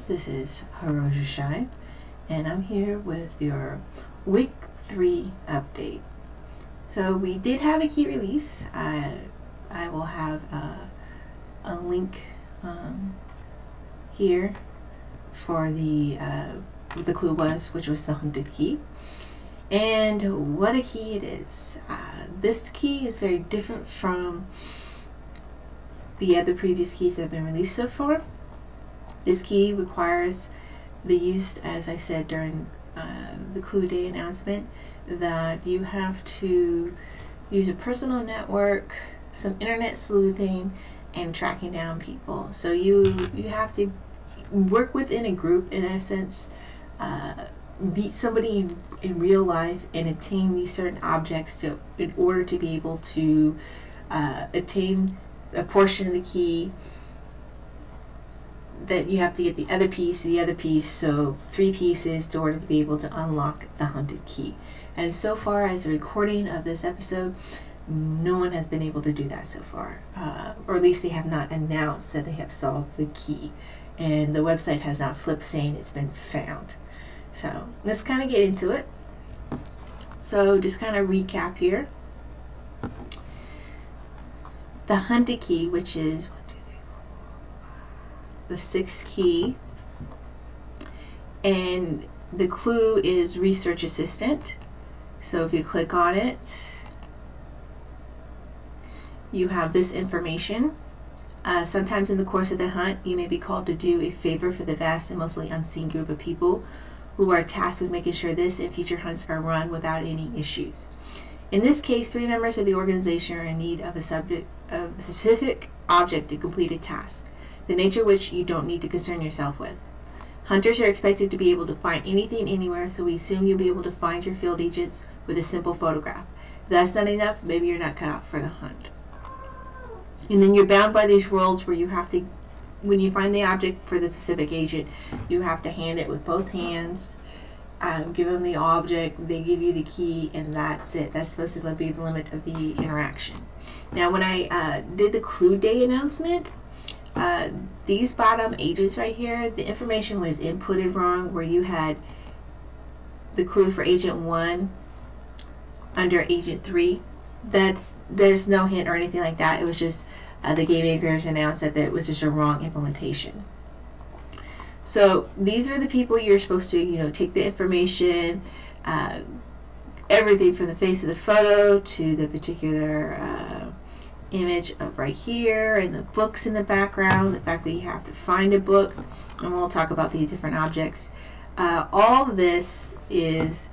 hunters. This is Haroja Shive, and I'm here with your week three update. So we did have a key release. I I will have a, a link um, here for the uh, what the clue was, which was the hunted key. And what a key it is. Uh, this key is very different from the other previous keys that have been released so far. This key requires the use, as I said during uh, the Clue Day announcement, that you have to use a personal network, some internet sleuthing, and tracking down people. So you you have to work within a group in essence, uh, meet somebody in real life, and attain these certain objects to in order to be able to uh, attain a portion of the key that you have to get the other piece, the other piece, so three pieces in order to be able to unlock the hunted key. And so far as a recording of this episode, no one has been able to do that so far, uh, or at least they have not announced that they have solved the key, and the website has not flipped saying it's been found. So let's kind of get into it. So just kind of recap here. The hunted key, which is the sixth key, and the clue is research assistant. So if you click on it, you have this information. Uh, sometimes in the course of the hunt, you may be called to do a favor for the vast and mostly unseen group of people who are tasked with making sure this and future hunts are run without any issues. In this case, three members of the organization are in need of a subject of a specific object to complete a task, the nature which you don't need to concern yourself with. Hunters are expected to be able to find anything anywhere, so we assume you'll be able to find your field agents with a simple photograph. If that's not enough, maybe you're not cut out for the hunt. And then you're bound by these rules where you have to, when you find the object for the specific agent, you have to hand it with both hands, um, give them the object, they give you the key, and that's it. That's supposed to be the limit of the interaction. Now, when I uh, did the Clue Day announcement, uh, these bottom agents right here, the information was inputted wrong where you had the clue for agent 1 under agent 3 that's there's no hint or anything like that. It was just uh, the game makers announced that it was just a wrong implementation. So these are the people you're supposed to you know take the information uh, everything from the face of the photo to the particular uh, image of right here and the books in the background the fact that you have to find a book and we'll talk about the different objects. Uh, all this is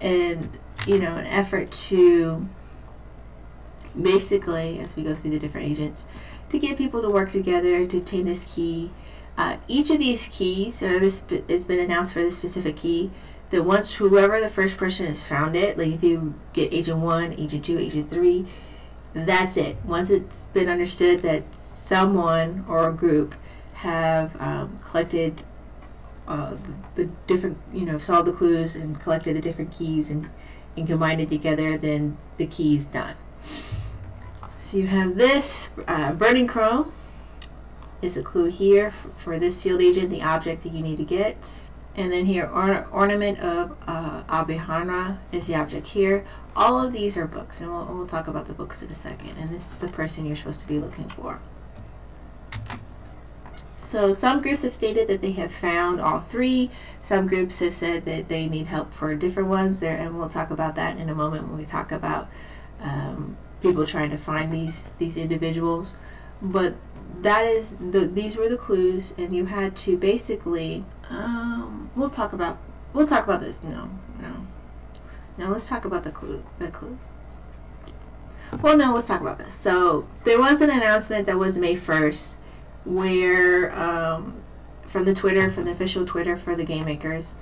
an you know an effort to basically as we go through the different agents to get people to work together to obtain this key. Uh, each of these keys or this has been announced for this specific key that once whoever the first person has found it like if you get agent 1 agent 2 agent 3 that's it once it's been understood that someone or a group have um, collected uh, the, the, different, you know, solved the clues and collected the different keys and, and combined it together, then the key is done. So you have this uh, burning chrome is a clue here for, for, this field agent, the object that you need to get. And then here, or, ornament of uh, is the object here. All of these are books, and we'll, we'll talk about the books in a second. And this is the person you're supposed to be looking for. So some groups have stated that they have found all three. Some groups have said that they need help for different ones there, and we'll talk about that in a moment when we talk about um, people trying to find these these individuals. But that is the these were the clues, and you had to basically. Um, we'll talk about we'll talk about this. No, no. Now let's talk about the clue the clues. Well, no, let's talk about this. So there was an announcement that was May first where um, from the Twitter, from the official Twitter for the game makers,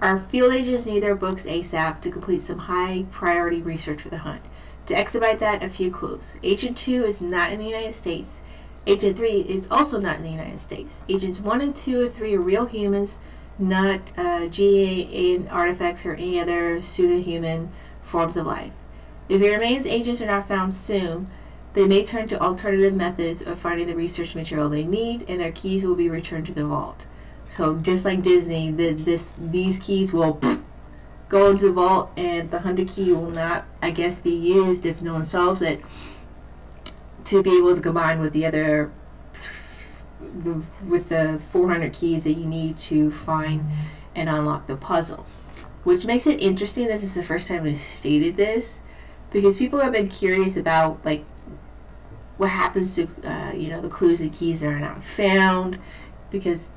our field agents need their books ASAP to complete some high priority research for the hunt. To expedite that, a few clues. Agent 2 is not in the United States. Agent 3 is also not in the United States. Agents 1 and 2 or 3 are real humans, not uh, GA artifacts or any other pseudo-human forms of life. If your remains agents are not found soon, they may turn to alternative methods of finding the research material they need, and their keys will be returned to the vault. So just like Disney, the, this these keys will go into the vault, and the hunted key will not, I guess, be used if no one solves it to be able to combine with the other with the 400 keys that you need to find and unlock the puzzle. Which makes it interesting that this is the first time we stated this because people have been curious about like what happens to uh, you know the clues and keys that are not found because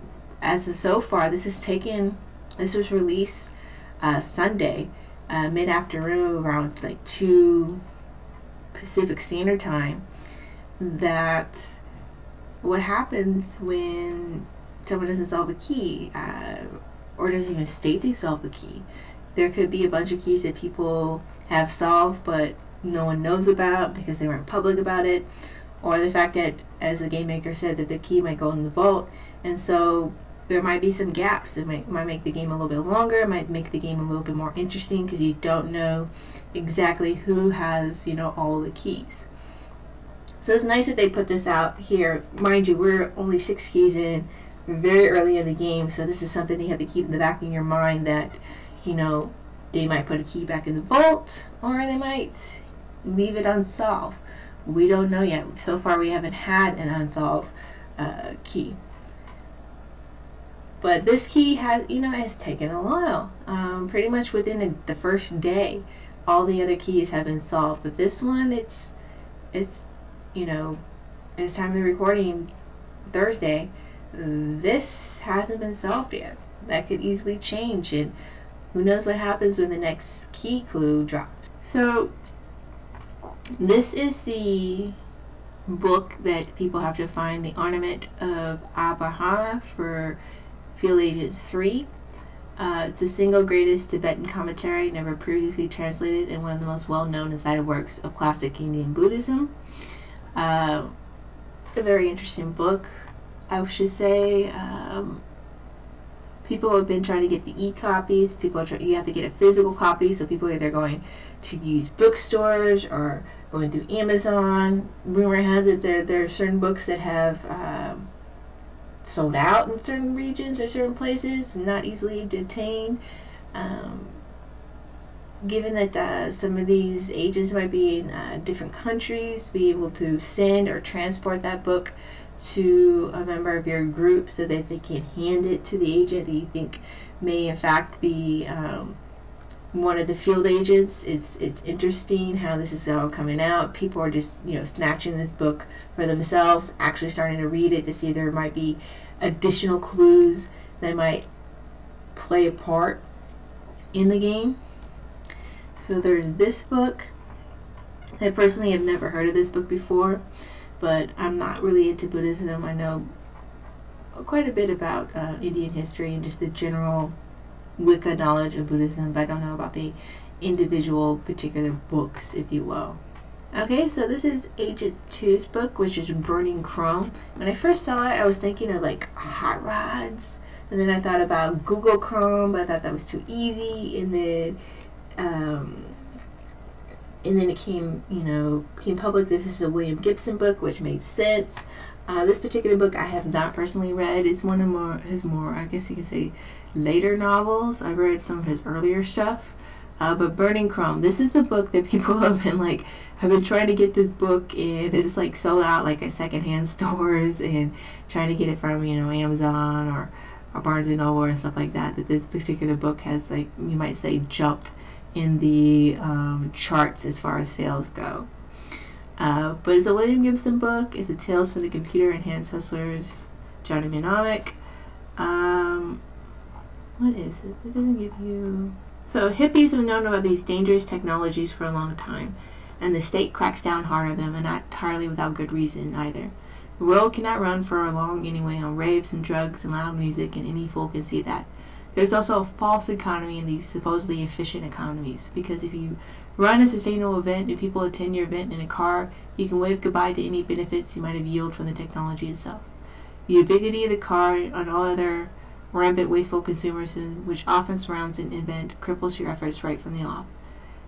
as of so far this is taken this was released uh, Sunday uh, mid afternoon around like 2 Pacific Standard Time that what happens when someone doesn't solve a key uh, or doesn't even state they solve a key. There could be a bunch of keys that people have solved but no one knows about because they weren't public about it, or the fact that, as the game maker said, that the key might go in the vault, and so there might be some gaps. It might, might make the game a little bit longer, it might make the game a little bit more interesting because you don't know exactly who has, you know, all the keys. So it's nice that they put this out here. Mind you, we're only six keys in, very early in the game, so this is something you have to keep in the back of your mind that, you know, they might put a key back in the vault, or they might leave it unsolved. We don't know yet. So far, we haven't had an unsolved uh, key. But this key has, you know, has taken a while. Um, pretty much within a, the first day, all the other keys have been solved. But this one, it's, it's, you know, it's time of the recording Thursday. This hasn't been solved yet. That could easily change, and who knows what happens when the next key clue drops. So, this is the book that people have to find the ornament of Abhaya for Field Agent 3. Uh, it's the single greatest Tibetan commentary never previously translated and one of the most well known cited works of classic Indian Buddhism. Uh, a very interesting book, I should say. Um, people have been trying to get the e copies. People trying, you have to get a physical copy, so people either going to use bookstores or going through Amazon. Rumor has it there there are certain books that have um, sold out in certain regions or certain places, not easily detained. Um, given that uh, some of these agents might be in uh, different countries, be able to send or transport that book to a member of your group so that they can hand it to the agent that you think may in fact be um, one of the field agents. It's it's interesting how this is all coming out. People are just you know snatching this book for themselves, actually starting to read it to see there might be additional clues that might play a part in the game. So there's this book. I personally have never heard of this book before, but I'm not really into Buddhism. I know quite a bit about uh, Indian history and just the general Wicca knowledge of Buddhism, but I don't know about the individual particular books, if you will. Okay, so this is Agent 2's book, which is Burning Chrome. When I first saw it, I was thinking of like hot rods, and then I thought about Google Chrome, but I thought that was too easy, and then um, and then it came, you know, came public this is a William Gibson book, which made sense. Uh, this particular book I have not personally read. It's one of more his more, I guess you could say, later novels. I've read some of his earlier stuff. Uh, but Burning Chrome, this is the book that people have been like, have been trying to get this book and it's like sold out like at secondhand stores and trying to get it from, you know, Amazon or, or Barnes and Noble and stuff like that. That this particular book has like, you might say, jumped in the um, charts as far as sales go. Uh, but it's a William Gibson book. It's a Tales from the Computer Enhanced Hustlers, Johnny Mnemonic. Um, what is it? It doesn't give you. So hippies have known about these dangerous technologies for a long time, and the state cracks down hard on them, and not entirely without good reason either. The world cannot run for long anyway on raves and drugs and loud music, and any fool can see that. There's also a false economy in these supposedly efficient economies, because if you run a sustainable event and people attend your event in a car, you can wave goodbye to any benefits you might have yielded from the technology itself. The ubiquity of the car and all other rampant wasteful consumerism, uh, which often surrounds an event, cripples your efforts right from the off.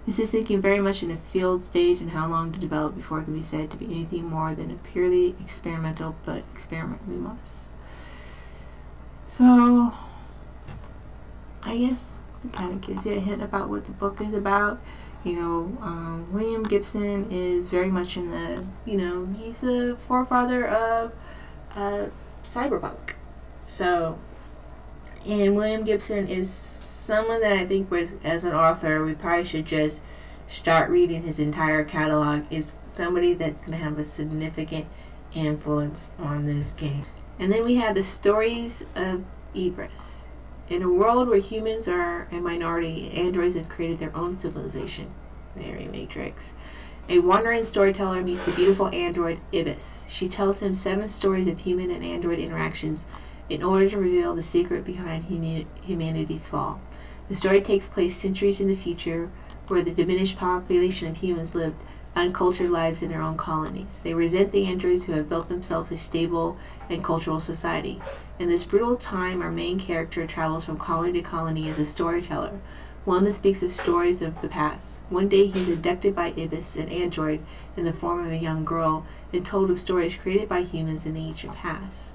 This is thinking very much in a field stage and how long to develop before it can be said to be anything more than a purely experimental, but experiment we must. So, I guess it kind of gives you a hint about what the book is about. You know, um, William Gibson is very much in the, you know, he's the forefather of uh, cyberpunk. So, and William Gibson is someone that I think was, as an author, we probably should just start reading his entire catalog. Is somebody that's going to have a significant influence on this game. And then we have the stories of Ibis. In a world where humans are a minority, androids have created their own civilization. Mary Matrix. A wandering storyteller meets the beautiful android Ibis. She tells him seven stories of human and android interactions in order to reveal the secret behind humanity's fall. The story takes place centuries in the future, where the diminished population of humans lived uncultured lives in their own colonies. They resent the androids who have built themselves a stable and cultural society. In this brutal time, our main character travels from colony to colony as a storyteller, one that speaks of stories of the past. One day he's abducted by Ibis, an android, in the form of a young girl, and told of stories created by humans in the ancient past.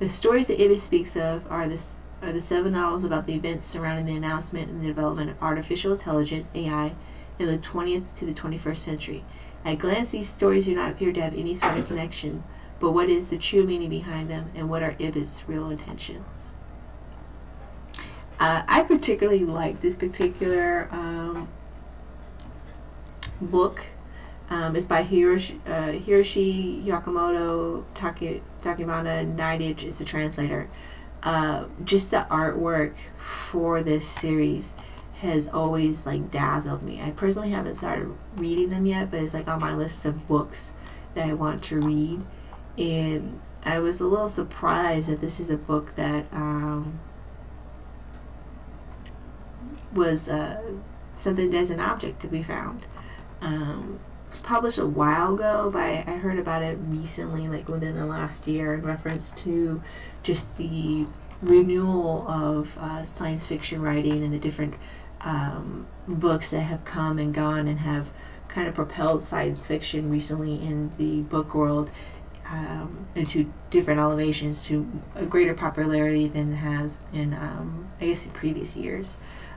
The stories that Ibis speaks of are the, are the seven novels about the events surrounding the announcement and the development of artificial intelligence, AI, in the 20th to the 21st century. At glance, these stories do not appear to have any sort of connection, but what is the true meaning behind them, and what are Ibis' real intentions? Uh, I particularly like this particular um, book. Um, it's by Hiroshi, uh, Hiroshi Yakamoto Taki, Takimana is the translator. Uh, just the artwork for this series has always like dazzled me. I personally haven't started reading them yet, but it's like on my list of books that I want to read. And I was a little surprised that this is a book that um, was uh, something as an object to be found. Um, it was published a while ago, but I, I heard about it recently, like within the last year, in reference to just the renewal of uh, science fiction writing and the different um, books that have come and gone and have kind of propelled science fiction recently in the book world um, into different elevations to a greater popularity than has in, um, I guess, in previous years.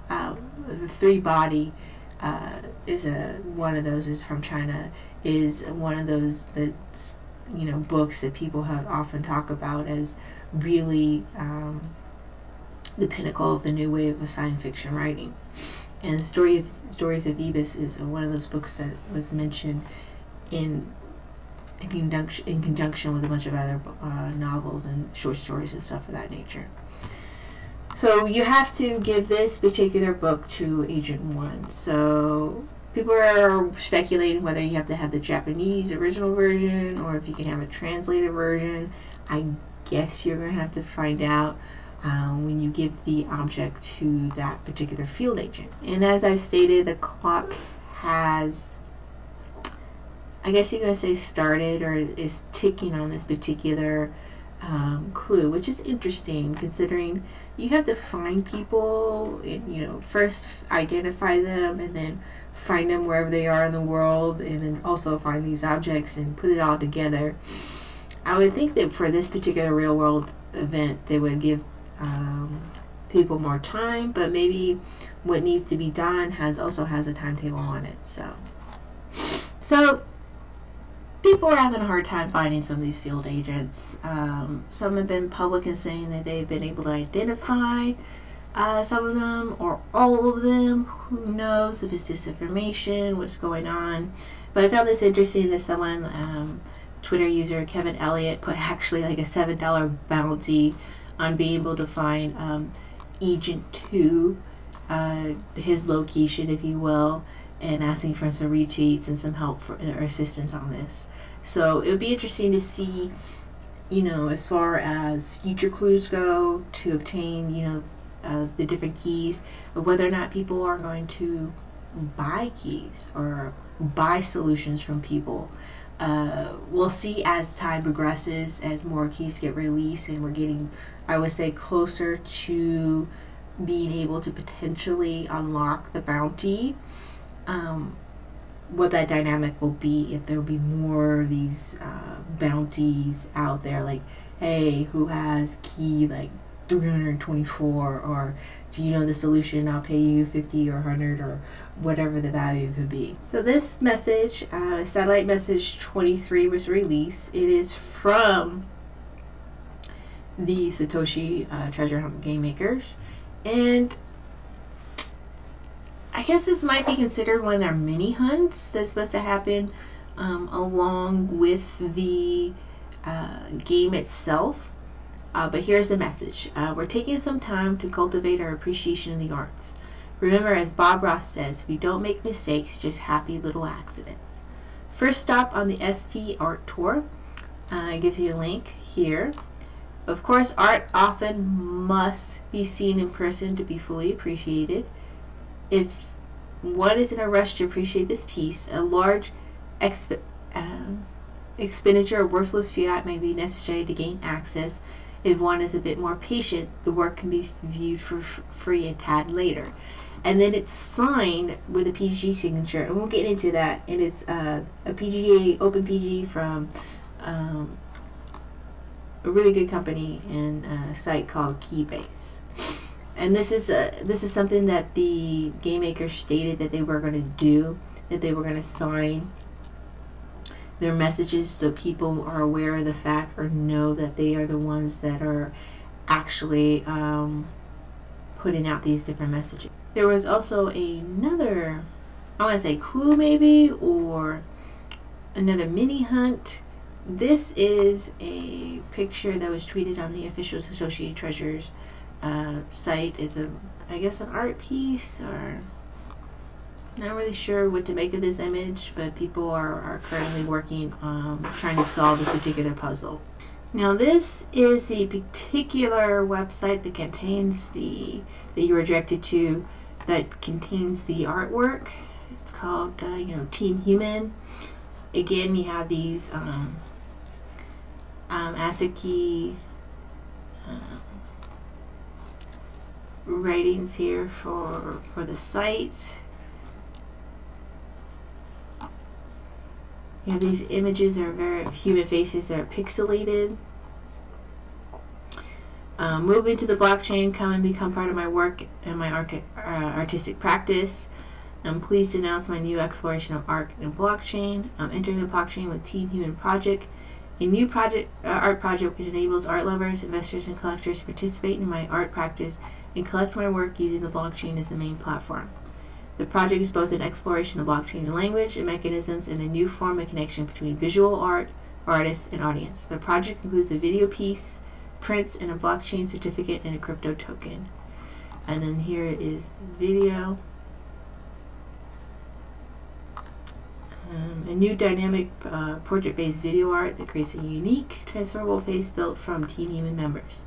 Um, the Three Body uh, is a one of those is from China. Is one of those that you know books that people have often talk about as really um, the pinnacle of the new wave of science fiction writing. And the story of stories of Ibis is one of those books that was mentioned in in conjunction in conjunction with a bunch of other uh, novels and short stories and stuff of that nature. So you have to give this particular book to Agent One. So people are speculating whether you have to have the Japanese original version or if you can have a translated version. I guess you're gonna have to find out um, when you give the object to that particular field agent. And as I stated, the clock has, I guess going to say, started or is ticking on this particular um, clue, which is interesting considering you have to find people, and, you know, first identify them and then find them wherever they are in the world and then also find these objects and put it all together. I would think that for this particular real world event, they would give um, people more time, but maybe what needs to be done has also has a timetable on it. So, so people are having a hard time finding some of these field agents. Um, some have been public in saying that they've been able to identify uh, some of them or all of them. Who knows if it's disinformation, what's going on? But I found this interesting that someone, um, Twitter user Kevin Elliott, put actually like a seven dollar bounty on being able to find um, Agent 2, uh, his location, if you will, and asking for some retweets and some help for, or assistance on this. So it would be interesting to see, you know, as far as future clues go, to obtain, you know, uh, the different keys, whether or not people are going to buy keys or buy solutions from people. Uh, we'll see as time progresses, as more keys get released, and we're getting I would say closer to being able to potentially unlock the bounty. Um, what that dynamic will be if there will be more of these uh, bounties out there, like, hey, who has key like 324 or do you know the solution i'll pay you 50 or 100 or whatever the value could be so this message uh, satellite message 23 was released it is from the satoshi uh, treasure hunt game makers and i guess this might be considered one of their mini hunts that's supposed to happen um, along with the uh, game itself uh, but here's the message uh, We're taking some time to cultivate our appreciation of the arts. Remember, as Bob Ross says, we don't make mistakes, just happy little accidents. First stop on the ST Art Tour. Uh, gives you a link here. Of course, art often must be seen in person to be fully appreciated. If one is in a rush to appreciate this piece, a large exp- um, expenditure of worthless fiat may be necessary to gain access if one is a bit more patient, the work can be viewed for f- free a tad later. And then it's signed with a PG signature, and we'll get into that. And it's uh, a PGA, Open PG from um, a really good company and a site called Keybase. And this is a, this is something that the game makers stated that they were going to do, that they were going to sign their messages so people are aware of the fact or know that they are the ones that are actually um, putting out these different messages. There was also another, I want to say clue maybe, or another mini hunt. This is a picture that was tweeted on the official Satoshi Treasures uh, site. Is a, I guess, an art piece or not really sure what to make of this image, but people are, are currently working um, trying to solve this particular puzzle. Now, this is the particular website that contains the that you were directed to that contains the artwork. It's called, uh, you know, Team Human. Again, you have these um, um, key uh, ratings here for for the site. You have these images are very human faces that are pixelated. Um, move into the blockchain, come and become part of my work and my uh, artistic practice. I'm pleased to announce my new exploration of art and blockchain. I'm entering the blockchain with Team Human Project, a new project uh, art project which enables art lovers, investors, and collectors to participate in my art practice and collect my work using the blockchain as the main platform. The project is both an exploration of blockchain language and mechanisms and a new form of connection between visual art, artists, and audience. The project includes a video piece, prints, and a blockchain certificate and a crypto token. And then here is the video. Um, a new dynamic uh, portrait based video art that creates a unique, transferable face built from Team Human members.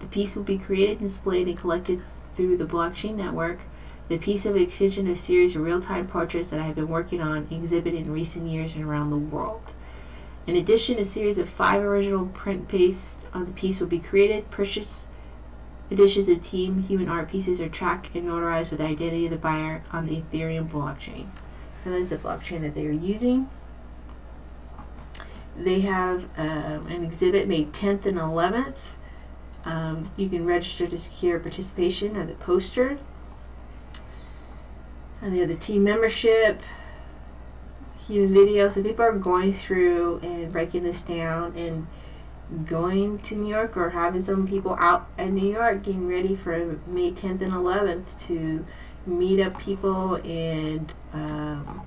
The piece will be created displayed and collected through the blockchain network the piece of extension of a series of real-time portraits that I have been working on exhibited in recent years and around the world. In addition, a series of five original print based on the piece will be created. Purchase editions of Team Human art pieces are tracked and notarized with the identity of the buyer on the Ethereum blockchain. That's the blockchain that they are using. They have um, an exhibit May 10th and 11th. Um, you can register to secure participation of the poster and they have the team membership, human video. So people are going through and breaking this down and going to New York or having some people out in New York getting ready for May 10th and 11th to meet up people and um,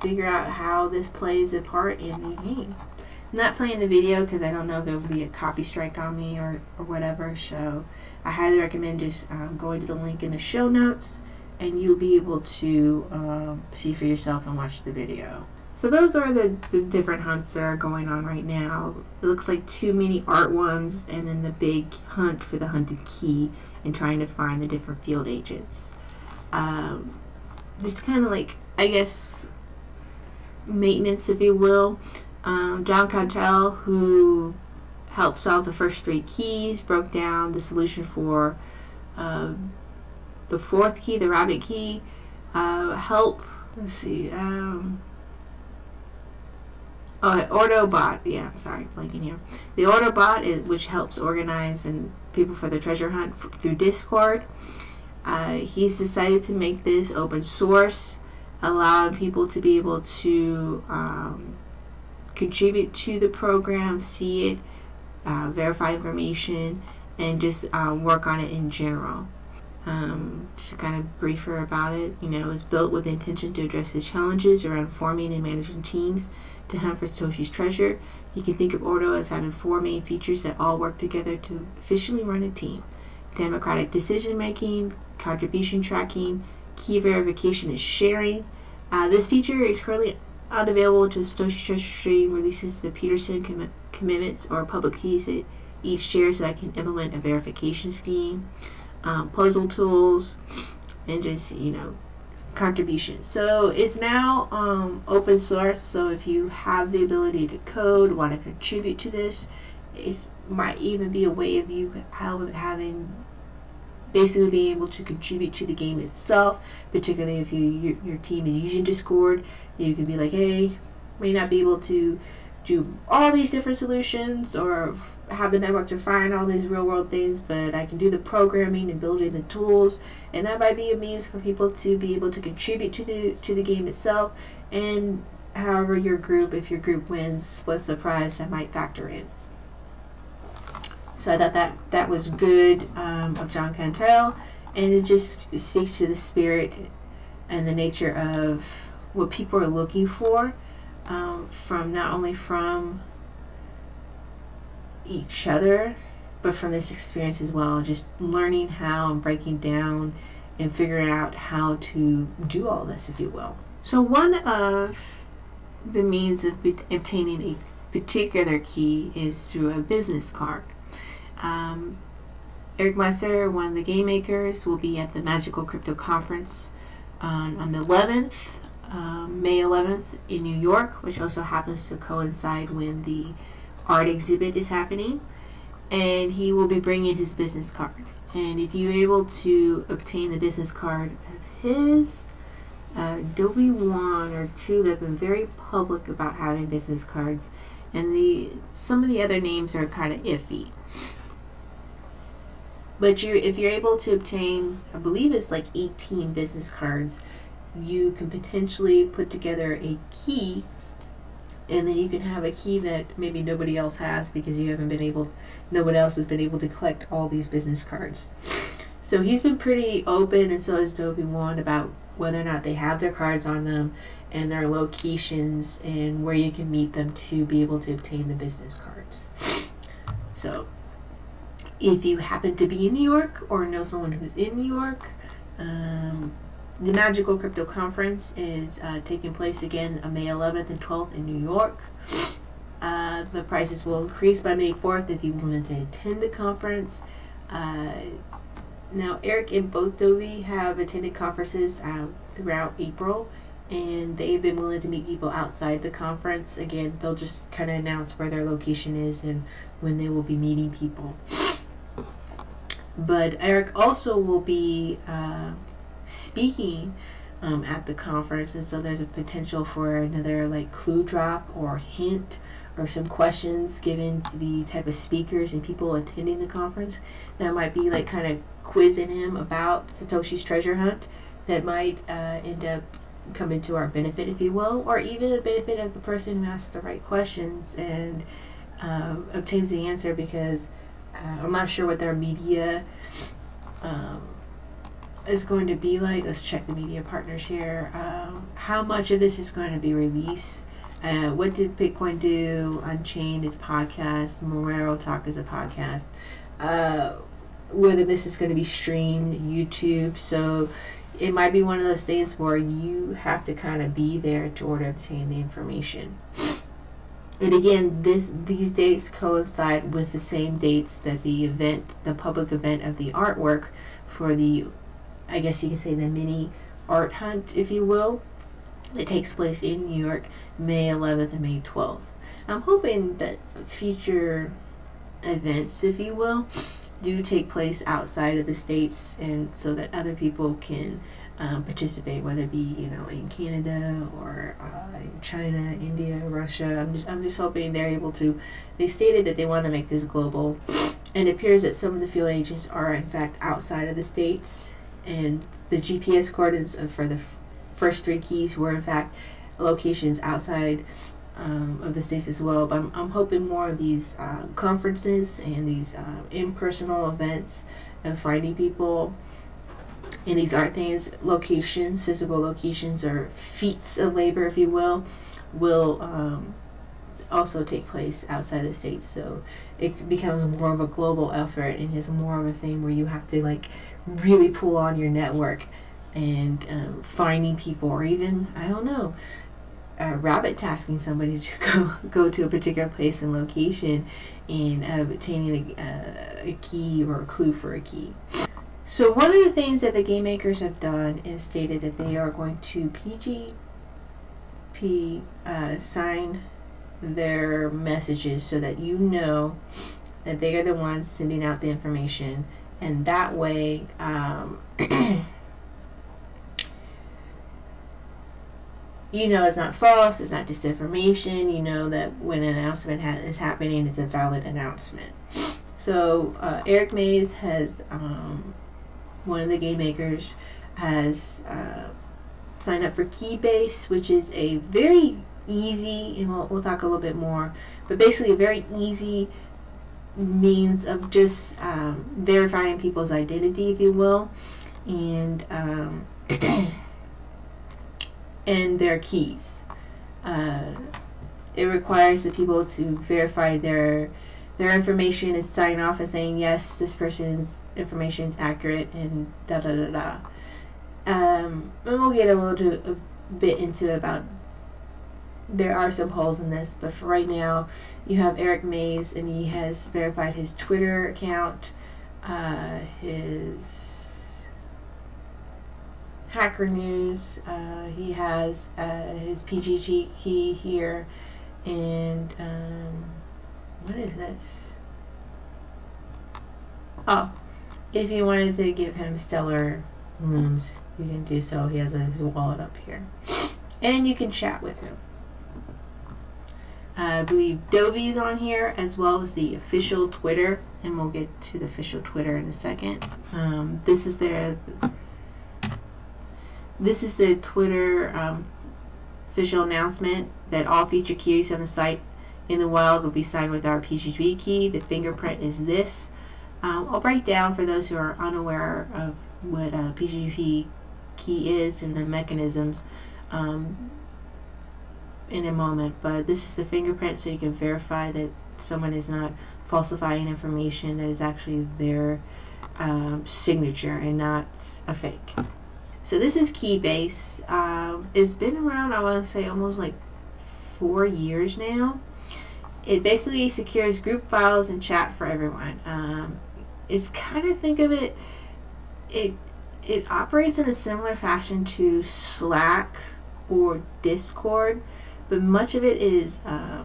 figure out how this plays a part in the game. I'm not playing the video because I don't know if there will be a copy strike on me or, or whatever. So I highly recommend just um, going to the link in the show notes and you'll be able to um, see for yourself and watch the video. So those are the, the different hunts that are going on right now. It looks like two mini art ones and then the big hunt for the hunted key and trying to find the different field agents. Um, just kind of like, I guess, maintenance, if you will. Um, John Cantrell, who helped solve the first three keys, broke down the solution for um, the fourth key, the rabbit key, uh, help. Let's see. Um, Oh, Ordobot. Yeah, sorry, blanking here. The Ordobot, is, which helps organize and people for the treasure hunt f- through Discord. Uh, he's decided to make this open source, allowing people to be able to um, contribute to the program, see it, uh, verify information, and just uh, work on it in general. Um, just kind of briefer about it, you know, it was built with the intention to address the challenges around forming and managing teams to hunt for Satoshi's treasure. You can think of Ordo as having four main features that all work together to efficiently run a team democratic decision making, contribution tracking, key verification, and sharing. Uh, this feature is currently unavailable to Satoshi Treasure Stream releases the Pedersen com- commitments or public keys that each shares so I can implement a verification scheme, um, puzzle tools, and just, you know, contributions. So it's now um, open source. So if you have the ability to code, want to contribute to this, it might even be a way of you having basically being able to contribute to the game itself. Particularly if you your, your team is using Discord, you can be like, hey, may not be able to do all these different solutions or have the network to find all these real world things, but I can do the programming and building the tools, and that might be a means for people to be able to contribute to the to the game itself. And however your group, if your group wins, splits the prize, that might factor in. So I thought that that was good um, of John Cantrell, and it just speaks to the spirit and the nature of what people are looking for um, from not only from each other, but from this experience as well. Just learning how and breaking down and figuring out how to do all this, if you will. So, one of the means of obtaining a particular key is through a business card. Um, Eric Meltzer, one of the game makers, will be at the Magical Crypto Conference on, on the 11th um, May 11th in New York, which also happens to coincide when the art exhibit is happening. And he will be bringing his business card. And if you're able to obtain the business card of his, uh, Adobe one or two that have been very public about having business cards, and the some of the other names are kind of iffy. But you, if you're able to obtain, I believe it's like 18 business cards you can potentially put together a key and then you can have a key that maybe nobody else has because you haven't been able no one else has been able to collect all these business cards. So he's been pretty open and so is Dovey Wan about whether or not they have their cards on them and their locations and where you can meet them to be able to obtain the business cards. So if you happen to be in New York or know someone who's in New York um, the Magical Crypto Conference is uh, taking place again on May 11th and 12th in New York. Uh, the prices will increase by May 4th if you wanted to attend the conference. Uh, now, Eric and both Dovey have attended conferences uh, throughout April, and they've been willing to meet people outside the conference. Again, they'll just kind of announce where their location is and when they will be meeting people. But Eric also will be uh, speaking um, at the conference, and so there's a potential for another like clue drop or hint or some questions given to the type of speakers and people attending the conference that might be like kind of quizzing him about Satoshi's treasure hunt that might uh, end up coming to our benefit, if you will, or even the benefit of the person who asks the right questions and um, obtains the answer because I'm not sure what their media um, is going to be like. Let's check the media partners here. Um, how much of this is going to be released? Uh, what did Bitcoin do? Unchained is a podcast. Monero Talk is a podcast. Uh, whether this is going to be streamed YouTube. So it might be one of those things where you have to kind of be there to order obtain the information. And again, this these dates coincide with the same dates that the event, the public event of the artwork for the I guess you could say the mini art hunt, if you will, that takes place in New York, May 11th and May 12th. I'm hoping that future events, if you will, do take place outside of the states, and so that other people can um, participate, whether it be you know in Canada or uh, in China, India, Russia. I'm just, I'm just hoping they're able to. They stated that they want to make this global, and it appears that some of the fuel agents are in fact outside of the states, and the GPS coordinates for the f- first three keys were in fact locations outside um, of the states as well. But I'm, I'm hoping more of these uh, conferences and these uh, impersonal events and finding people in these art things, locations, physical locations, or feats of labor, if you will, will um, also take place outside the states. So it becomes more of a global effort and is more of a thing where you have to like really pull on your network and um, finding people, or even I don't know, uh, rabbit tasking somebody to go go to a particular place and location and uh, obtaining a, a key or a clue for a key. So one of the things that the game makers have done is stated that they are going to PGP uh, sign their messages so that you know that they are the ones sending out the information, and that way. Um, you know it's not false, it's not disinformation. You know that when an announcement ha- is happening, it's a valid announcement. So uh, Eric Mays has um, one of the game makers has uh, signed up for Keybase, which is a very easy, and we'll, we'll talk a little bit more, but basically a very easy means of just um, verifying people's identity, if you will, and um, and their keys. Uh, it requires the people to verify their their information is signing off and saying yes, this person's information is accurate and da da da da. Um, and we'll get a little a bit into about. There are some holes in this, but for right now, you have Eric Mays, and he has verified his Twitter account, uh, his Hacker News. Uh, he has uh, his PGP key here, and um, what is this? Oh, if you wanted to give him Stellar lumens, you can do so. He has his wallet up here. And you can chat with him. I believe Dovey's on here as well as the official Twitter, and we'll get to the official Twitter in a second. Um, this is their this is the Twitter um, official announcement that all feature keys on the site in the wild will be signed with our PGP key. The fingerprint is this. Um, I'll break down for those who are unaware of what a PGP key is and the mechanisms um, in a moment, but this is the fingerprint so you can verify that someone is not falsifying information that is actually their um, signature and not a fake. So this is Keybase. Um, it's been around, I want to say, almost like four years now. It basically secures group files and chat for everyone. Um, it's kind of think of it, it it operates in a similar fashion to Slack or Discord, but much of it is uh,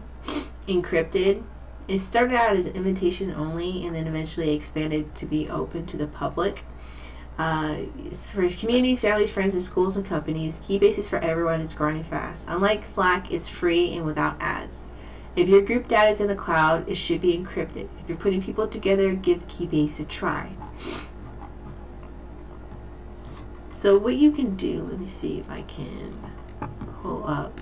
encrypted. It started out as invitation only and then eventually expanded to be open to the public. Uh, for communities, families, friends, and schools and companies, Keybase is for everyone. It's growing fast. Unlike Slack, it's free and without ads. If your group data is in the cloud, it should be encrypted. If you're putting people together, give Keybase a try. So what you can do, let me see if I can pull up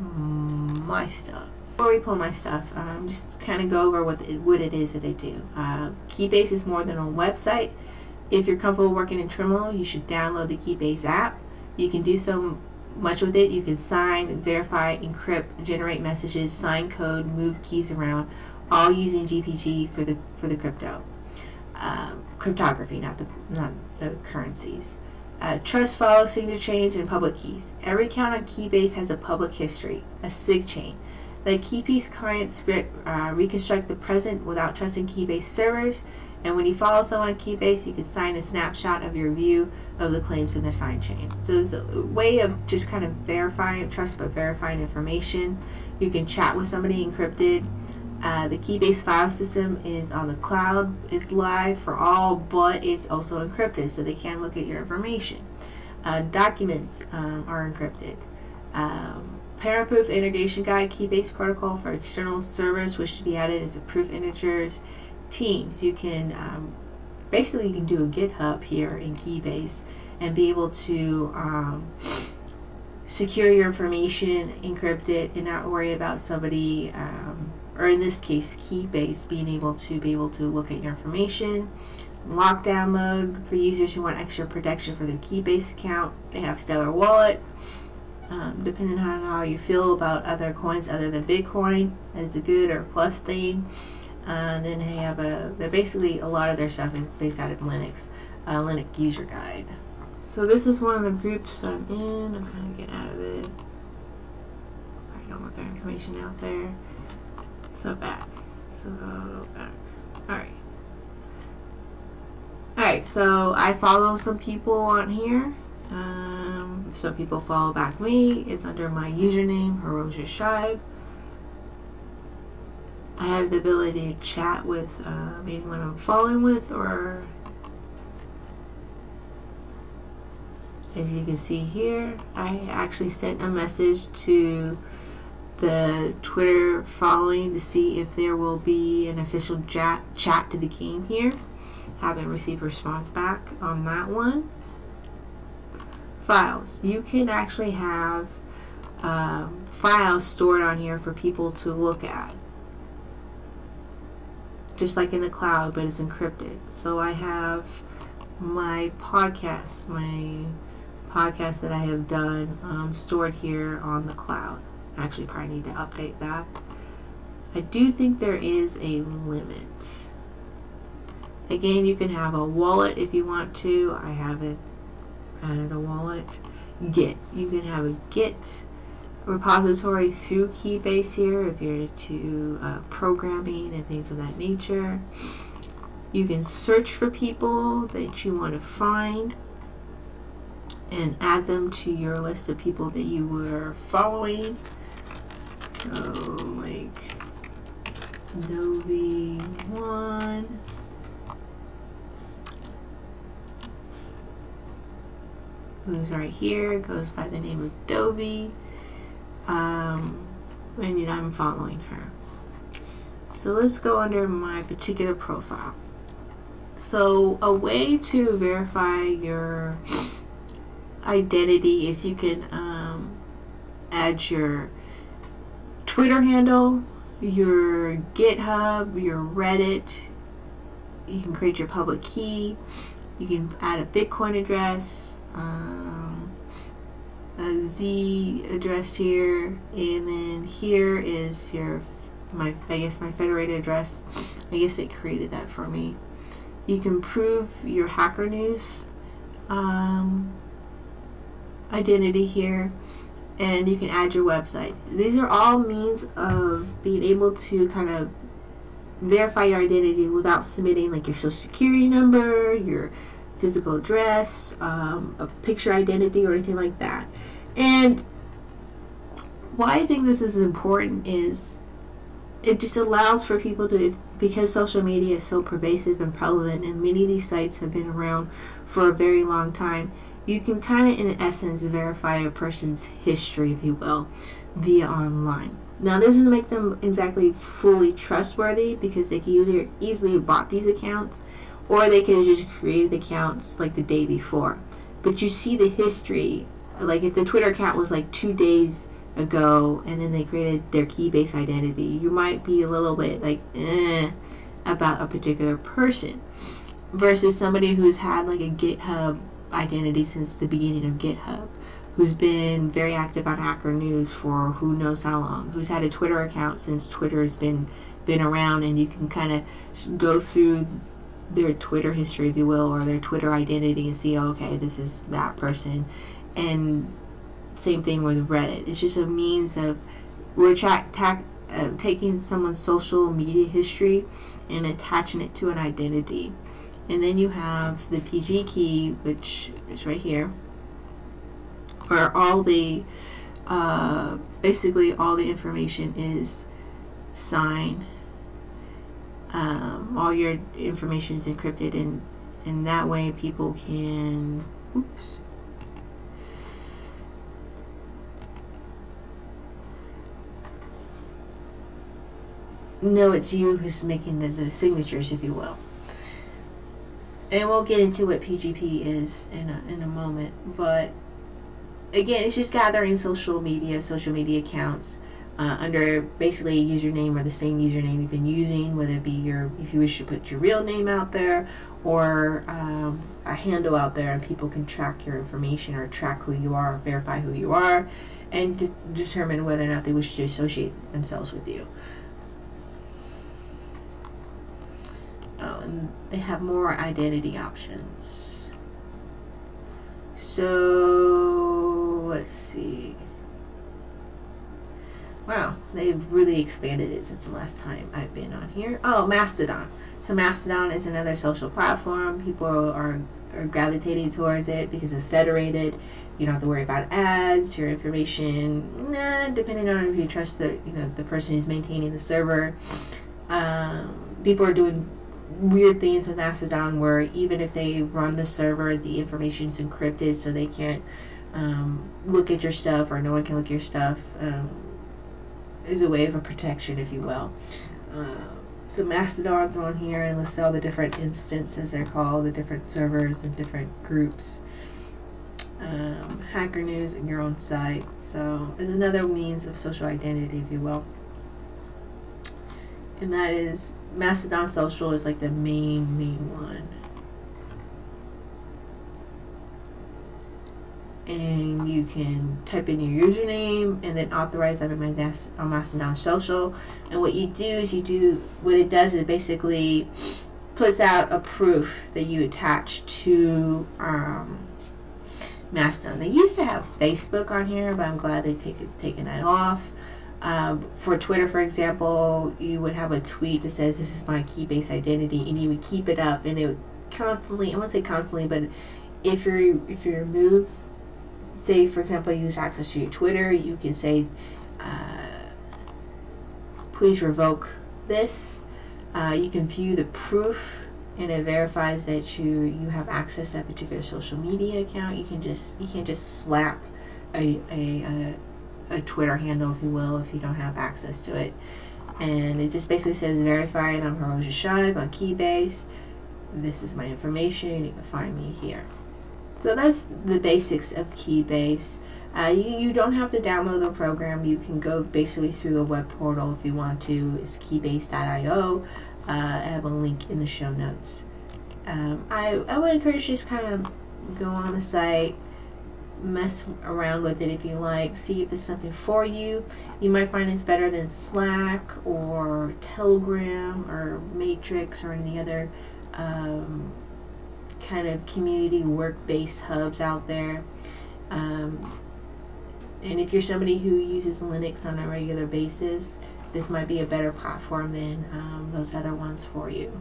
my stuff. Before we pull my stuff, um, just kind of go over what it, what it is that they do. Uh, Keybase is more than a website. If you're comfortable working in Terminal, you should download the Keybase app. You can do so much with it. You can sign, verify, encrypt, generate messages, sign code, move keys around, all using GPG for the for the crypto um, cryptography, not the not the currencies. Uh, trust follows signature chains and public keys. Every account on Keybase has a public history, a SIG chain. The Keybase clients re- uh, reconstruct the present without trusting Keybase servers. And when you follow someone on Keybase, you can sign a snapshot of your view of the claims in their sign chain. So it's a way of just kind of verifying, trust but verifying information. You can chat with somebody encrypted. Uh, the Keybase file system is on the cloud. It's live for all, but it's also encrypted, so they can't look at your information. Uh, documents um, are encrypted. Um, Paraproof integration guide, key-based protocol for external servers, which should be added as a proof integers. Teams, you can um, basically you can do a GitHub here in Keybase and be able to um, secure your information, encrypt it, and not worry about somebody, um, or in this case, Keybase, being able to be able to look at your information. Lockdown mode for users who want extra protection for their Keybase account. They have Stellar Wallet. Um, depending on how you feel about other coins other than Bitcoin as a good or plus thing. Uh, then they have a, they're basically, a lot of their stuff is based out of Linux, uh, Linux user guide. So this is one of the groups I'm in. I'm kind of getting out of it. I don't want their information out there. So back. So back. Alright. Alright, so I follow some people on here. Um, so people follow back me. It's under my username, Hiroshi Shive. I have the ability to chat with uh, anyone I'm following with or as you can see here I actually sent a message to the Twitter following to see if there will be an official chat, chat to the game here. Haven't received response back on that one. Files. You can actually have um, files stored on here for people to look at just like in the cloud, but it's encrypted. So I have my podcast, my podcast that I have done um, stored here on the cloud. I actually probably need to update that. I do think there is a limit. Again, you can have a wallet if you want to. I haven't added a wallet. Git. You can have a Git repository through Keybase here if you're into uh, programming and things of that nature. You can search for people that you want to find and add them to your list of people that you were following. So, like Dovey Wan. Who's right here goes by the name of Dovey um, and I'm following her. So let's go under my particular profile. So a way to verify your identity is you can um, add your Twitter handle, your GitHub, your Reddit. You can create your public key. You can add a Bitcoin address. Um, a Z address here, and then here is your my I guess my federated address. I guess it created that for me. You can prove your Hacker News um, identity here, and you can add your website. These are all means of being able to kind of verify your identity without submitting like your social security number, your physical address, um, a picture identity, or anything like that. And why I think this is important is it just allows for people to, because social media is so pervasive and prevalent, and many of these sites have been around for a very long time, you can kind of, in essence, verify a person's history, if you will, via online. Now, this doesn't make them exactly fully trustworthy because they can either easily have bought these accounts or they have just created accounts like the day before. But you see the history. Like if the Twitter account was like two days ago and then they created their Keybase identity, you might be a little bit like, eh, about a particular person. Versus somebody who's had like a GitHub identity since the beginning of GitHub, who's been very active on Hacker News for who knows how long, who's had a Twitter account since Twitter's been been around, and you can kind of go through their Twitter history, if you will, or their Twitter identity and see, okay, this is that person. And same thing with Reddit. It's just a means of we're tra- uh, taking someone's social media history and attaching it to an identity. And then you have the PG key, which is right here, where all the uh, basically all the information is signed um, all your information is encrypted and and that way people can oops. Know it's you who's making the, the signatures if you will. And we'll get into what pgp is in a, in a moment but again it's just gathering social media social media accounts uh, under basically a username or the same username you've been using, whether it be your, if you wish to put your real name out there or um, a handle out there and people can track your information or track who you are, verify who you are, and de- determine whether or not they wish to associate themselves with you. Oh, and they have more identity options. So, let's see. Wow, they've really expanded it since the last time I've been on here. Oh, Mastodon. So Mastodon is another social platform. People are, are gravitating towards it because it's federated. You don't have to worry about ads. Your information, nah, depending on if you trust the you know the person who's maintaining the server. Um, people are doing weird things with Mastodon where even if they run the server, the information is encrypted, so they can't um, look at your stuff or no one can look at your stuff. Um, is a way of protection, if you will. Uh, so Mastodon's on here, and let's all the different instances they're called, the different servers and different groups. Um, Hacker News and your own site. So it's another means of social identity, if you will. And that is Mastodon Social is like the main main one. And you can type in your username and then authorize that on on Mastodon Social. And what you do is you do what it does is basically puts out a proof that you attach to um, Mastodon. They used to have Facebook on here, but I'm glad they take taken that off. Um, for Twitter, for example, you would have a tweet that says, "This is my Keybase identity," and you would keep it up, and it would constantly—I won't say constantly, but if you if you remove say, for example, you use access to your Twitter, you can say, uh, please revoke this. Uh, you can view the proof and it verifies that you you have access to that particular social media account. You can just you can't just slap a a, a, a Twitter handle, if you will, if you don't have access to it. And it just basically says verified. I'm Hiroja Shaib on Keybase. This is my information. You can find me here. So that's the basics of Keybase. Uh, you, you don't have to download the program. You can go basically through a web portal if you want to. It's keybase.io. Uh, I have a link in the show notes. Um, I, I would encourage you to just kind of go on the site, mess around with it if you like, see if it's something for you. You might find it's better than Slack or Telegram or Matrix or any other um, kind of community work-based hubs out there. Um, and if you're somebody who uses Linux on a regular basis, this might be a better platform than um, those other ones for you.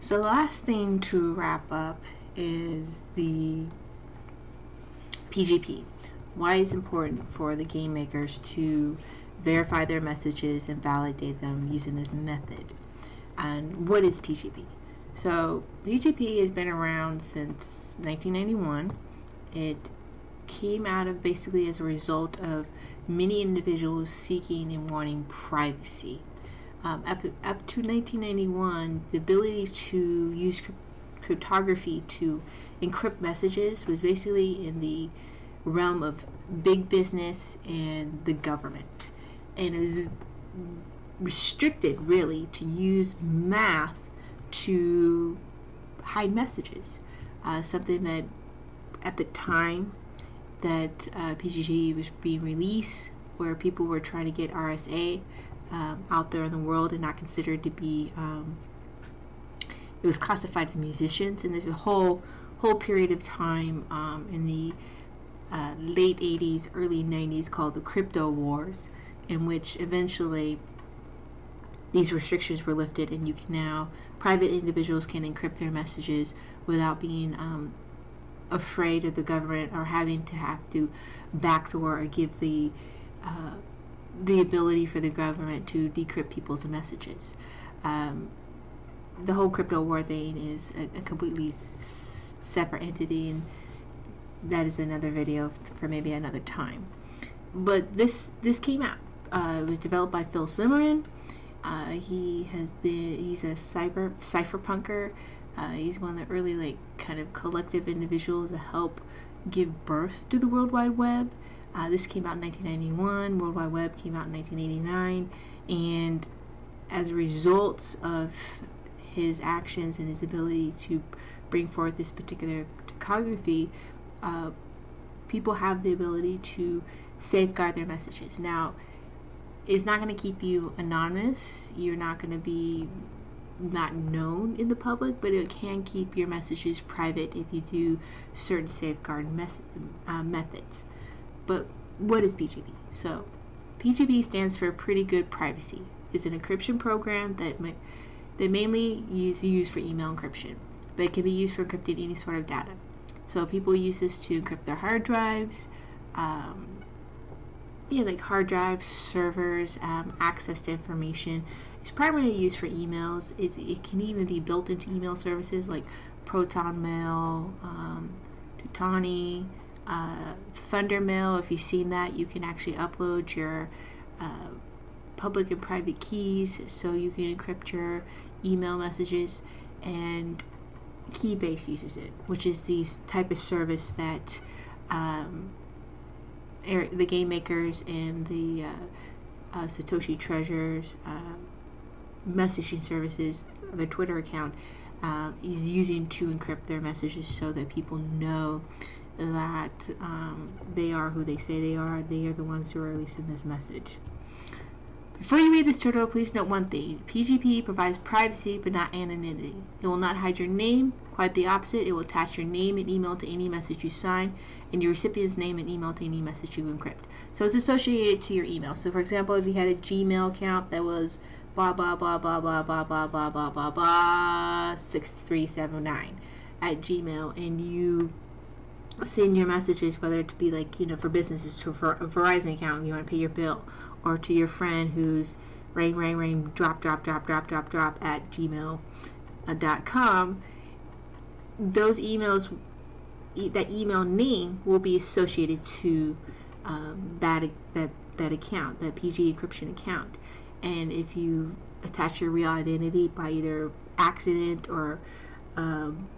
So the last thing to wrap up is the PGP. Why it's important for the game makers to verify their messages and validate them using this method. And what is PGP? So, PGP has been around since 1991. It came out of basically as a result of many individuals seeking and wanting privacy. Um, up, up to 1991, the ability to use cryptography to encrypt messages was basically in the realm of big business and the government and is restricted really to use math to hide messages. Uh, something that at the time that uh, PGP was being released, where people were trying to get RSA um, out there in the world and not considered to be, um, it was classified as munitions, and there's a whole whole period of time um, in the uh, late 80s, early 90s called the crypto wars, in which eventually these restrictions were lifted and you can now private individuals can encrypt their messages without being um, afraid of the government or having to have to backdoor or give the uh, the ability for the government to decrypt people's messages. Um, the whole crypto war thing is a, a completely s- separate entity, and that is another video for maybe another time. but this this came out. Uh, it was developed by Phil Zimmermann. Uh, he has been he's a cyber cypherpunker. Uh, he's one of the early like kind of collective individuals that help give birth to the World Wide Web. Uh, this came out in 1991. World Wide Web came out in 1989, and as a result of his actions and his ability to bring forth this particular topography, uh, people have the ability to safeguard their messages. Now, it's not going to keep you anonymous. You're not going to be not known in the public, but it can keep your messages private if you do certain safeguard mes- uh, methods. But what is PGP? So, PGP stands for Pretty Good Privacy. It's an encryption program that ma- that mainly is used for email encryption, but it can be used for encrypting any sort of data. So people use this to encrypt their hard drives, um, yeah, like hard drives, servers, um, access to information. It's primarily used for emails. It's, it can even be built into email services like Proton Mail, um, Tutani, uh. If you've seen that, you can actually upload your uh, public and private keys so you can encrypt your email messages. And Keybase uses it, which is the type of service that um, the game makers and the uh, uh, Satoshi Treasures uh, messaging services, their Twitter account, uh, is using to encrypt their messages so that people know that um, they are who they say they are. They are the ones who are releasing this message. Before you read this tutorial, please note one thing. PGP provides privacy but not anonymity. It will not hide your name. Quite the opposite. It will attach your name and email to any message you sign and your recipient's name and email to any message you encrypt. So it's associated to your email. So for example, if you had a Gmail account that was blah blah blah blah blah blah blah blah blah blah blah six three seven nine at Gmail and you send your messages, whether it be like, you know, for businesses to a Verizon account, and you want to pay your bill, or to your friend who's rain, rain, rain, drop, drop, drop, drop, drop, drop at gmail.com, those emails, that email name will be associated to um, that, that, that account, that PG encryption account. And if you attach your real identity by either accident or um,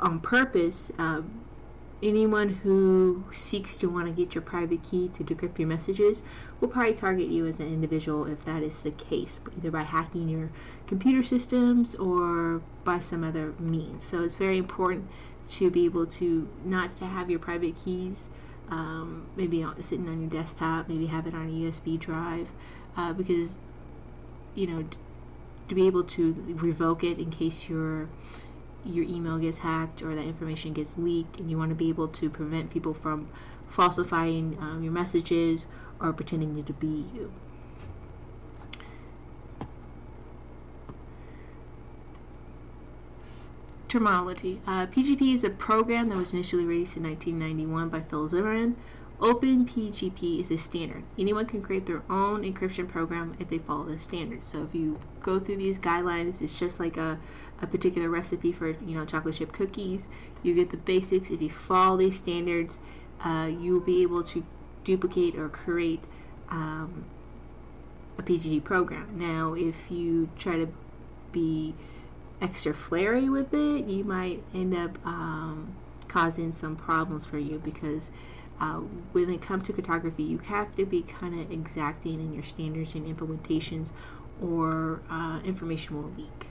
on purpose, um, anyone who seeks to want to get your private key to decrypt your messages will probably target you as an individual if that is the case, either by hacking your computer systems or by some other means. So it's very important to be able to not to have your private keys um, maybe sitting on your desktop, maybe have it on a USB drive, uh, because you know to be able to revoke it in case you're your email gets hacked or that information gets leaked, and you want to be able to prevent people from falsifying um, your messages or pretending to be you. Terminology. Uh, PGP is a program that was initially released in 1991 by Phil Zimmermann. OpenPGP is a standard. Anyone can create their own encryption program if they follow the standards. So if you go through these guidelines, it's just like a, a particular recipe for you know chocolate chip cookies. You get the basics. If you follow these standards, uh, you will be able to duplicate or create um, a PGP program. Now, if you try to be extra flary with it, you might end up um, causing some problems for you because uh, when it comes to cryptography, you have to be kind of exacting in your standards and implementations, or uh, information will leak.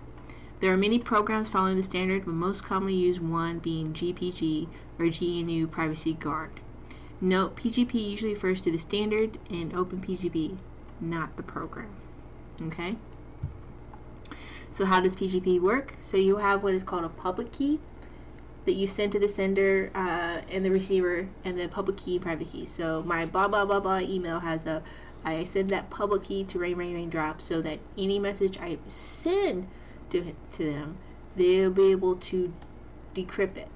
There are many programs following the standard, but most commonly used one being GPG or GNU Privacy Guard. Note, PGP usually refers to the standard and OpenPGP, not the program. Okay? So how does PGP work? So you have what is called a public key, that you send to the sender uh, and the receiver and the public key and private key. So my blah blah blah blah email has a I send that public key to rain rain raindrop so that any message I send to to them, they'll be able to decrypt it.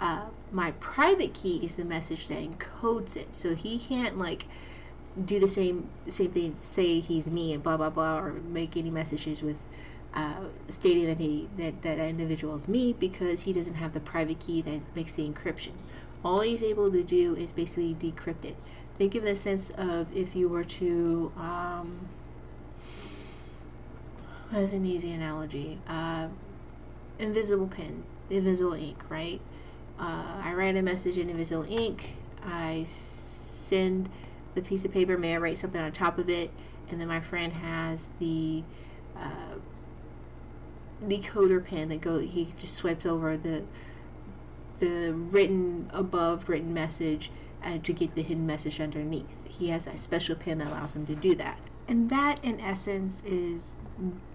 Uh, my private key is the message that encodes it, so he can't like do the same same thing. Say he's me and blah blah blah, or make any messages with uh, stating that he that that individual is me because he doesn't have the private key that makes the encryption. All he's able to do is basically decrypt it. think of the sense of if you were to um, that's an easy analogy uh, invisible pen invisible ink right uh, i write a message in invisible ink i send the piece of paper may i write something on top of it and then my friend has the uh, decoder pen that go he just swipes over the the written above written message and to get the hidden message underneath. He has a special pen that allows him to do that. And that, in essence, is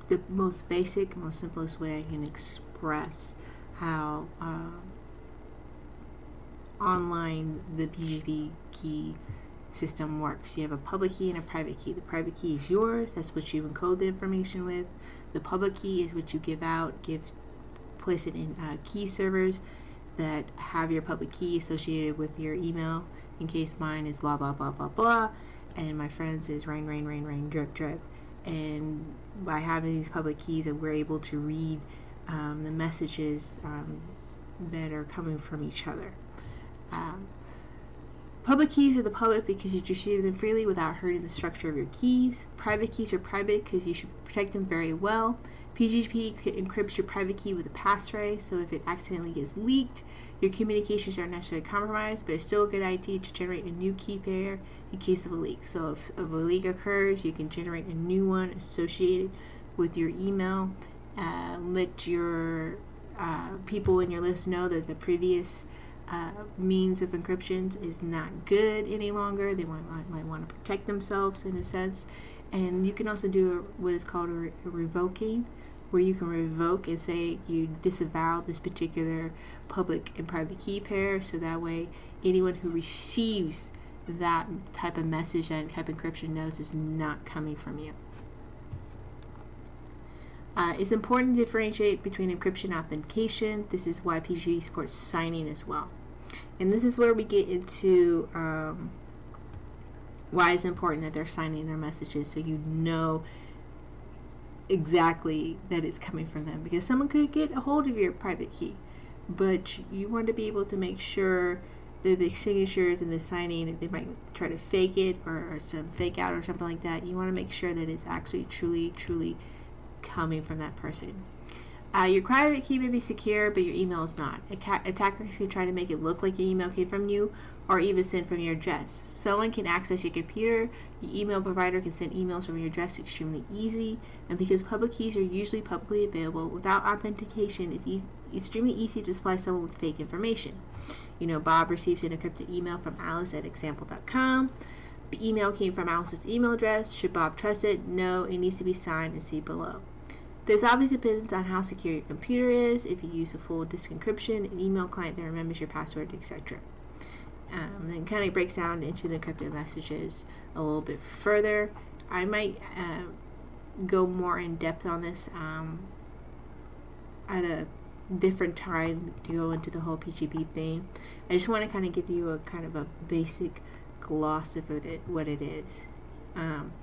the most basic, most simplest way I can express how uh, online the PGP key system works. You have a public key and a private key. The private key is yours, that's what you encode the information with. The public key is what you give out, give place it in uh, key servers that have your public key associated with your email in case mine is blah blah blah blah blah and my friends is rain rain rain rain drip drip. And by having these public keys we're able to read um, the messages um, that are coming from each other. Um, public keys are the public because you receive them freely without hurting the structure of your keys private keys are private because you should protect them very well PGP encrypts your private key with a passphrase, so if it accidentally gets leaked, your communications aren't necessarily compromised, but it's still a good idea to generate a new key pair in case of a leak. So if, if a leak occurs, you can generate a new one associated with your email. Uh, let your uh, people in your list know that the previous uh, means of encryption is not good any longer. They might, might, might, want to protect themselves in a sense. And you can also do a, what is called a, re- a revoking, where you can revoke and say you disavow this particular public and private key pair so that way anyone who receives that type of message and type of encryption knows is not coming from you. Uh, it's important to differentiate between encryption and authentication. This is why PGP supports signing as well. And this is where we get into um, why it's important that they're signing their messages so you know exactly that it's coming from them. Because someone could get a hold of your private key but you want to be able to make sure that the signatures and the signing they might try to fake it or, or some fake out or something like that you want to make sure that it's actually truly truly coming from that person uh, your private key may be secure, but your email is not. Attackers can try to make it look like your email came from you or even sent from your address. Someone can access your computer. Your email provider can send emails from your address extremely easy. And because public keys are usually publicly available, without authentication, it's easy, extremely easy to supply someone with fake information. You know, Bob received an encrypted email from Alice at example.com. The email came from Alice's email address. Should Bob trust it? No, it needs to be signed and see below. This obviously depends on how secure your computer is, if you use a full disk encryption, an email client that remembers your password, etc. Um, kind of breaks down into the encrypted messages a little bit further. I might uh, go more in depth on this um, at a different time to go into the whole PGP thing. I just want to kind of give you a kind of a basic gloss of it, what it is. Um,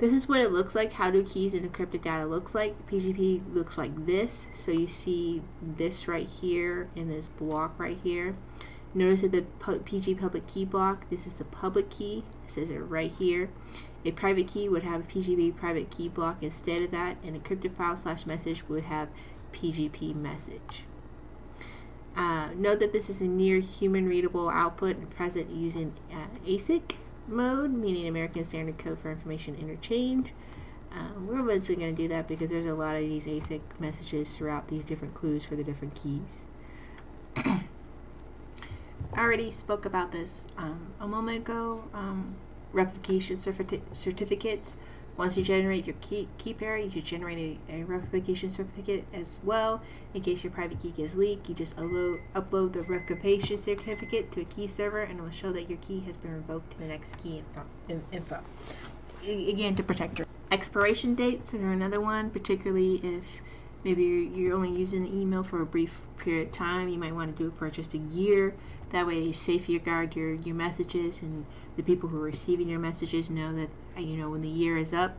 this is what it looks like. How do keys and encrypted data looks like? PGP looks like this. So you see this right here in this block right here. Notice that the PG public key block, this is the public key. It says it right here. A private key would have a PGP private key block instead of that. An encrypted file slash message would have PGP message. Uh, note that this is a near human readable output and present using uh, ASCII mode, meaning American Standard Code for Information Interchange. Um, we're eventually going to do that because there's a lot of these ASCII messages throughout these different clues for the different keys. I already spoke about this um, a moment ago. Um, revocation certi- certificates once you generate your key, key pair, you should generate a, a, revocation certificate as well. In case your private key gets leaked, you just upload, upload the revocation certificate to a key server and it will show that your key has been revoked to the next key info. info. Again, to protect your expiration dates are another one, particularly if maybe you're, you're only using the email for a brief period of time. You might want to do it for just a year. That way, you safeguard your, your messages, and the people who are receiving your messages know that uh, you know when the year is up,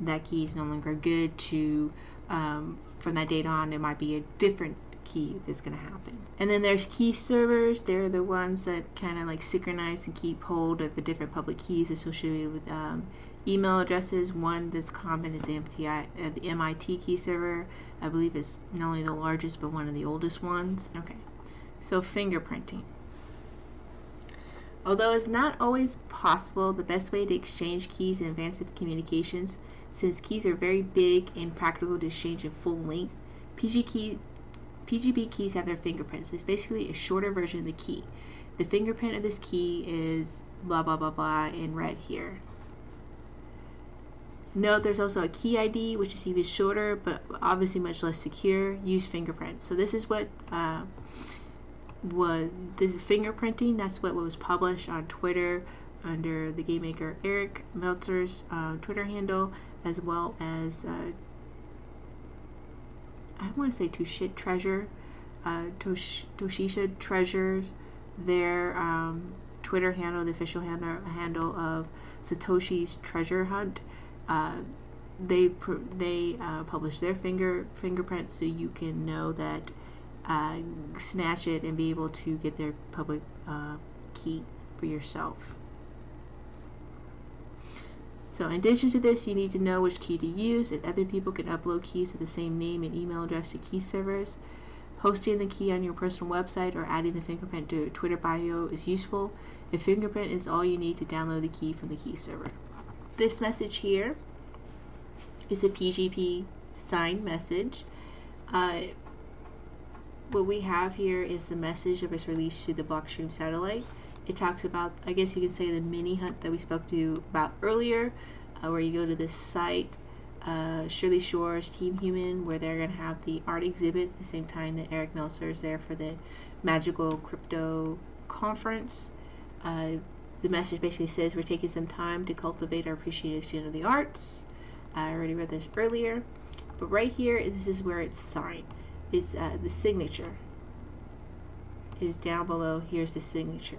that key is no longer good. To um, from that date on, it might be a different key that's going to happen. And then there's key servers. They're the ones that kind of like synchronize and keep hold of the different public keys associated with um, email addresses. One that's common is the, MTI, uh, the MIT key server. I believe it's not only the largest but one of the oldest ones. Okay, so fingerprinting. Although it's not always possible, the best way to exchange keys in advance communications, since keys are very big and practical to exchange in full length, PG key, PGP keys have their fingerprints. It's basically a shorter version of the key. The fingerprint of this key is blah blah blah blah in red here. Note there's also a key ID, which is even shorter, but obviously much less secure. Use fingerprints. So this is what uh, was this fingerprinting. That's what was published on Twitter under the game maker Eric Meltzer's uh, Twitter handle, as well as uh, I want to say Touche Treasure, uh, Tosh- Toshisha Treasures, their um, Twitter handle, the official handle, handle of Satoshi's Treasure Hunt. Uh, they pr- they uh, publish their finger fingerprints so you can know that uh, snatch it and be able to get their public uh, key for yourself. So in addition to this, you need to know which key to use, as other people can upload keys with the same name and email address to key servers. Hosting the key on your personal website or adding the fingerprint to Twitter bio is useful. A fingerprint is all you need to download the key from the key server. This message here is a PGP signed message. Uh, what we have here is the message of its release to the Blockstream satellite. It talks about, I guess you could say, the mini hunt that we spoke to about earlier, uh, where you go to this site, uh, Shirley Shore's Team Human, where they're going to have the art exhibit at the same time that Eric Meltzer is there for the Magical Crypto Conference. Uh, the message basically says we're taking some time to cultivate our appreciation of the arts. I already read this earlier, but right here, this is where it's signed. It's uh, the signature is down below. Here's the signature.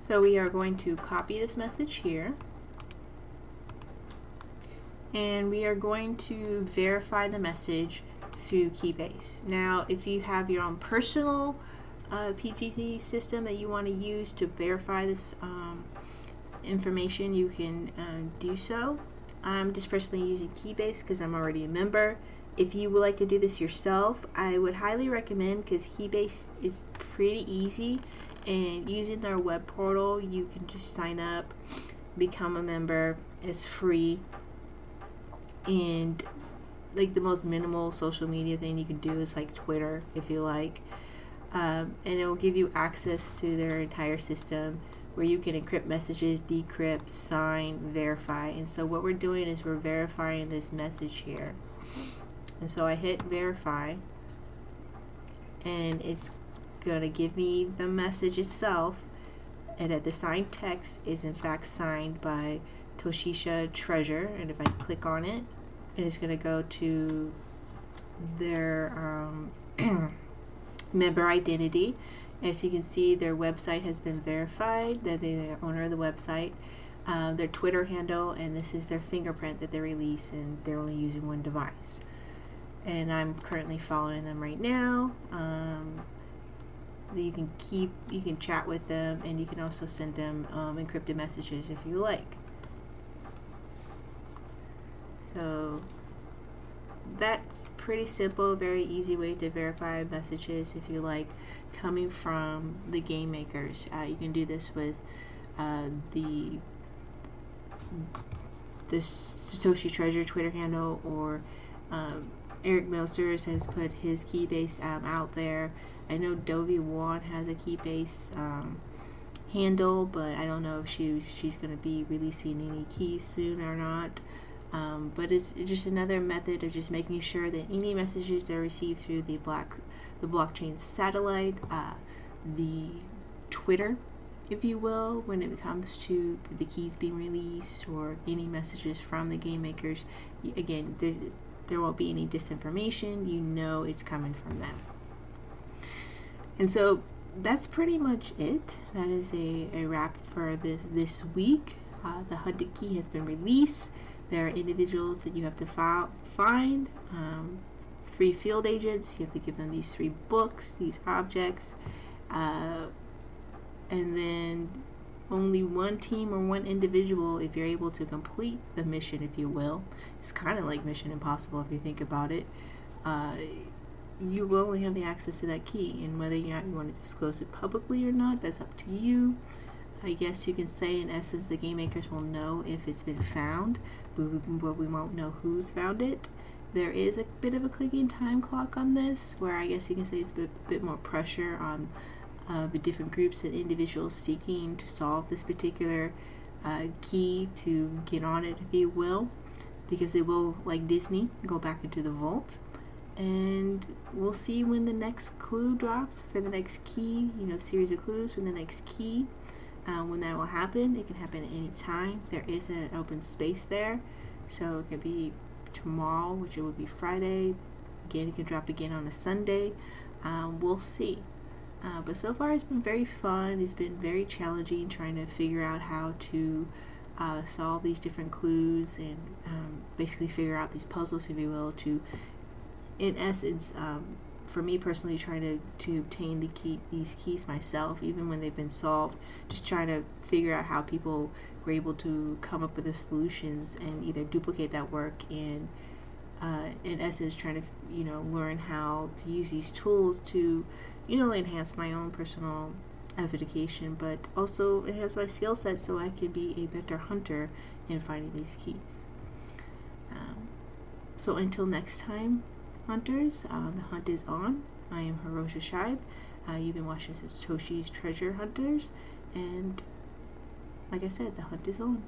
So we are going to copy this message here. And we are going to verify the message through Keybase. Now, if you have your own personal uh, PGP system that you want to use to verify this um, information, you can uh, do so. I'm just personally using Keybase because I'm already a member. If you would like to do this yourself, I would highly recommend because Keybase is pretty easy and using their web portal you can just sign up become a member it's free. And like the most minimal social media thing you can do is like twitter if you like. Um, and it will give you access to their entire system where you can encrypt messages decrypt sign verify. And so what we're doing is we're verifying this message here and so i hit verify. And it's going to give me the message itself and that the signed text is in fact signed by Toshisha Treasure. And if I click on it it's going to go to their um, member identity. As you can see their website has been verified that they're the owner of the website. Uh, their Twitter handle and this is their fingerprint that they release and they're only using one device and I'm currently following them right now. Um, you can keep you can chat with them and you can also send them um, encrypted messages if you like. So that's pretty simple very easy way to verify messages if you like. Coming from the game makers uh, you can do this with uh, the the Satoshi Treasure Twitter handle or um, Eric Meltzers has put his Keybase app out there. I know Dovey Wan has a Keybase um, handle, but I don't know if she she's going to be releasing any keys soon or not. Um, but it's just another method of just making sure that any messages that are received through the black the blockchain satellite, uh, the Twitter, if you will, when it comes to the keys being released or any messages from the game makers. Again, there won't be any disinformation. You know it's coming from them. And so that's pretty much it. That is a, a wrap for this this week. Uh, the hunted key has been released. There are individuals that you have to file, find um, three field agents. You have to give them these three books, these objects, uh, and then only one team or one individual, if you're able to complete the mission, if you will, it's kind of like Mission Impossible if you think about it. Uh, you will only have the access to that key, and whether or not you want to disclose it publicly or not, that's up to you. I guess you can say, in essence, the game makers will know if it's been found, but we won't know who's found it. There is a bit of a clicking time clock on this, where I guess you can say it's a bit, bit more pressure on uh, the different groups and individuals seeking to solve this particular uh, key to get on it, if you will, because it will, like Disney, go back into the vault. And we'll see when the next clue drops for the next key, you know, series of clues for the next key. Uh, when that will happen, it can happen at any time. There is an open space there, so it could be tomorrow, which it would be Friday. Again, it can drop again on a Sunday. Um, we'll see. Uh, but so far, it's been very fun. It's been very challenging trying to figure out how to uh, solve these different clues and um, basically figure out these puzzles, if you will, to, in essence, um, for me personally, trying to, to obtain the key, these keys myself, even when they've been solved, just trying to figure out how people were able to come up with the solutions and either duplicate that work and, uh, in essence, trying to you know learn how to use these tools to you know, enhance my own personal education, but also enhance my skill set so I can be a better hunter in finding these keys. Um, so until next time, hunters, uh, the hunt is on. I am Hirosha Shibe. Uh, you've been watching Satoshi's Treasure Hunters, and like I said, the hunt is on.